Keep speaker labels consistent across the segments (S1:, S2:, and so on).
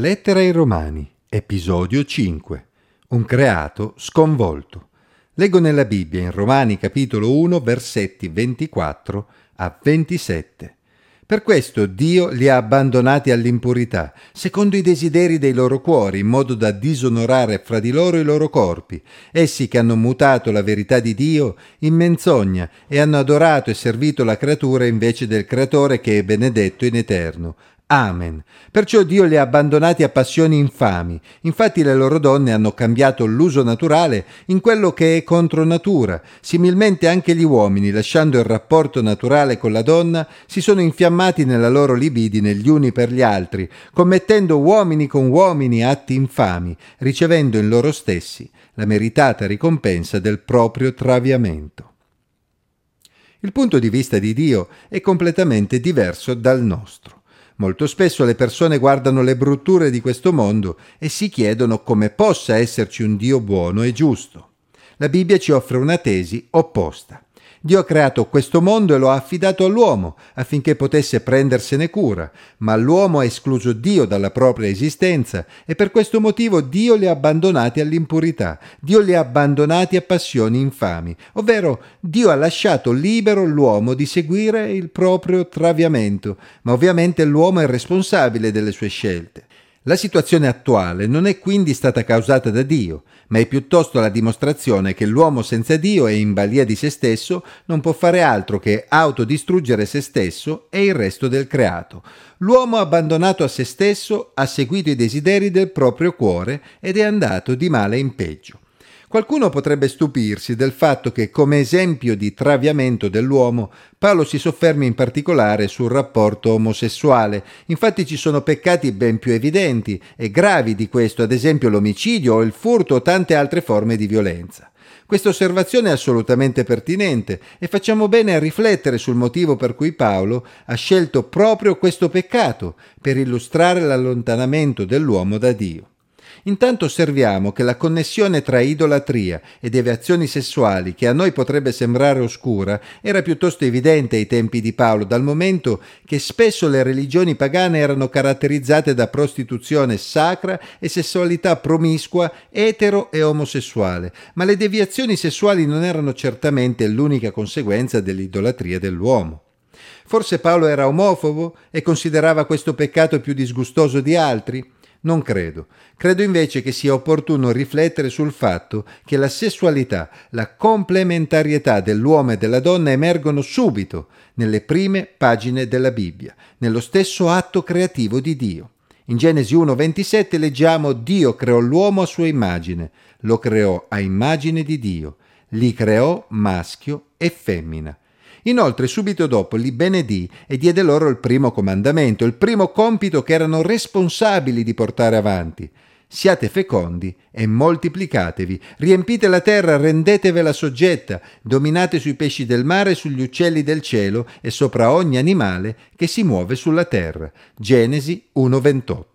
S1: Lettera ai Romani, episodio 5. Un creato sconvolto. Leggo nella Bibbia in Romani capitolo 1 versetti 24 a 27. Per questo Dio li ha abbandonati all'impurità, secondo i desideri dei loro cuori, in modo da disonorare fra di loro i loro corpi, essi che hanno mutato la verità di Dio in menzogna e hanno adorato e servito la creatura invece del Creatore che è benedetto in eterno, Amen. Perciò Dio li ha abbandonati a passioni infami. Infatti le loro donne hanno cambiato l'uso naturale in quello che è contro natura. Similmente anche gli uomini, lasciando il rapporto naturale con la donna, si sono infiammati nella loro libidine gli uni per gli altri, commettendo uomini con uomini atti infami, ricevendo in loro stessi la meritata ricompensa del proprio traviamento. Il punto di vista di Dio è completamente diverso dal nostro. Molto spesso le persone guardano le brutture di questo mondo e si chiedono come possa esserci un Dio buono e giusto. La Bibbia ci offre una tesi opposta. Dio ha creato questo mondo e lo ha affidato all'uomo affinché potesse prendersene cura, ma l'uomo ha escluso Dio dalla propria esistenza e per questo motivo Dio li ha abbandonati all'impurità, Dio li ha abbandonati a passioni infami, ovvero Dio ha lasciato libero l'uomo di seguire il proprio traviamento, ma ovviamente l'uomo è responsabile delle sue scelte. La situazione attuale non è quindi stata causata da Dio, ma è piuttosto la dimostrazione che l'uomo senza Dio e in balia di se stesso non può fare altro che autodistruggere se stesso e il resto del creato. L'uomo abbandonato a se stesso ha seguito i desideri del proprio cuore ed è andato di male in peggio. Qualcuno potrebbe stupirsi del fatto che, come esempio di traviamento dell'uomo, Paolo si soffermi in particolare sul rapporto omosessuale. Infatti ci sono peccati ben più evidenti e gravi di questo, ad esempio l'omicidio o il furto o tante altre forme di violenza. Questa osservazione è assolutamente pertinente e facciamo bene a riflettere sul motivo per cui Paolo ha scelto proprio questo peccato per illustrare l'allontanamento dell'uomo da Dio. Intanto osserviamo che la connessione tra idolatria e deviazioni sessuali, che a noi potrebbe sembrare oscura, era piuttosto evidente ai tempi di Paolo, dal momento che spesso le religioni pagane erano caratterizzate da prostituzione sacra e sessualità promiscua, etero e omosessuale, ma le deviazioni sessuali non erano certamente l'unica conseguenza dell'idolatria dell'uomo. Forse Paolo era omofobo e considerava questo peccato più disgustoso di altri? Non credo. Credo invece che sia opportuno riflettere sul fatto che la sessualità, la complementarietà dell'uomo e della donna emergono subito nelle prime pagine della Bibbia, nello stesso atto creativo di Dio. In Genesi 1:27 leggiamo Dio creò l'uomo a sua immagine, lo creò a immagine di Dio, li creò maschio e femmina. Inoltre subito dopo li benedì e diede loro il primo comandamento, il primo compito che erano responsabili di portare avanti. Siate fecondi e moltiplicatevi, riempite la terra, rendetevela soggetta, dominate sui pesci del mare, sugli uccelli del cielo e sopra ogni animale che si muove sulla terra. Genesi 1:28.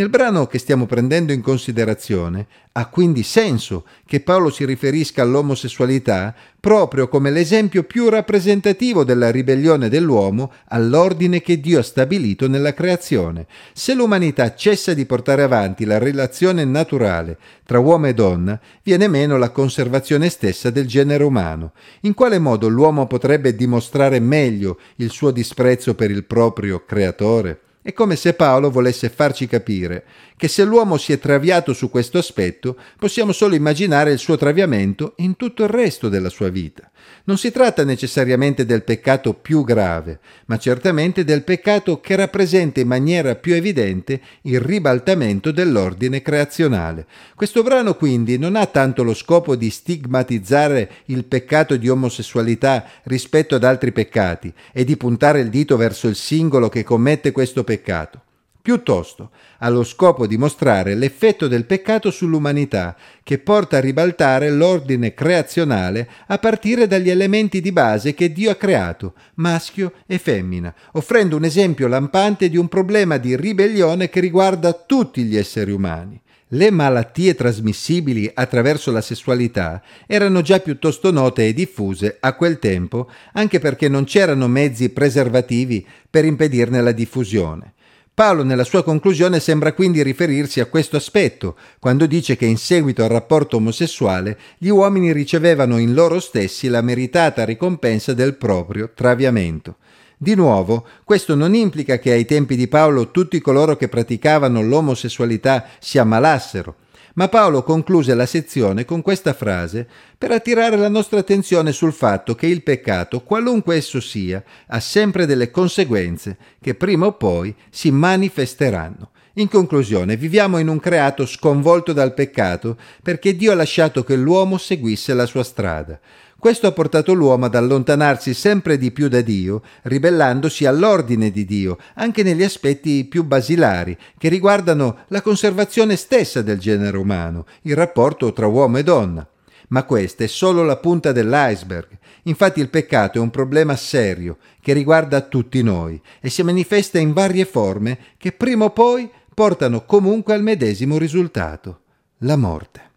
S1: Nel brano che stiamo prendendo in considerazione ha quindi senso che Paolo si riferisca all'omosessualità proprio come l'esempio più rappresentativo della ribellione dell'uomo all'ordine che Dio ha stabilito nella creazione. Se l'umanità cessa di portare avanti la relazione naturale tra uomo e donna, viene meno la conservazione stessa del genere umano. In quale modo l'uomo potrebbe dimostrare meglio il suo disprezzo per il proprio creatore? È come se Paolo volesse farci capire che se l'uomo si è traviato su questo aspetto, possiamo solo immaginare il suo traviamento in tutto il resto della sua vita. Non si tratta necessariamente del peccato più grave, ma certamente del peccato che rappresenta in maniera più evidente il ribaltamento dell'ordine creazionale. Questo brano quindi non ha tanto lo scopo di stigmatizzare il peccato di omosessualità rispetto ad altri peccati e di puntare il dito verso il singolo che commette questo peccato Piuttosto ha lo scopo di mostrare l'effetto del peccato sull'umanità, che porta a ribaltare l'ordine creazionale a partire dagli elementi di base che Dio ha creato, maschio e femmina, offrendo un esempio lampante di un problema di ribellione che riguarda tutti gli esseri umani. Le malattie trasmissibili attraverso la sessualità erano già piuttosto note e diffuse a quel tempo, anche perché non c'erano mezzi preservativi per impedirne la diffusione. Paolo nella sua conclusione sembra quindi riferirsi a questo aspetto, quando dice che in seguito al rapporto omosessuale gli uomini ricevevano in loro stessi la meritata ricompensa del proprio traviamento. Di nuovo, questo non implica che ai tempi di Paolo tutti coloro che praticavano l'omosessualità si ammalassero, ma Paolo concluse la sezione con questa frase per attirare la nostra attenzione sul fatto che il peccato, qualunque esso sia, ha sempre delle conseguenze che prima o poi si manifesteranno. In conclusione, viviamo in un creato sconvolto dal peccato perché Dio ha lasciato che l'uomo seguisse la sua strada. Questo ha portato l'uomo ad allontanarsi sempre di più da Dio, ribellandosi all'ordine di Dio, anche negli aspetti più basilari, che riguardano la conservazione stessa del genere umano, il rapporto tra uomo e donna. Ma questa è solo la punta dell'iceberg. Infatti il peccato è un problema serio che riguarda tutti noi e si manifesta in varie forme che prima o poi portano comunque al medesimo risultato, la morte.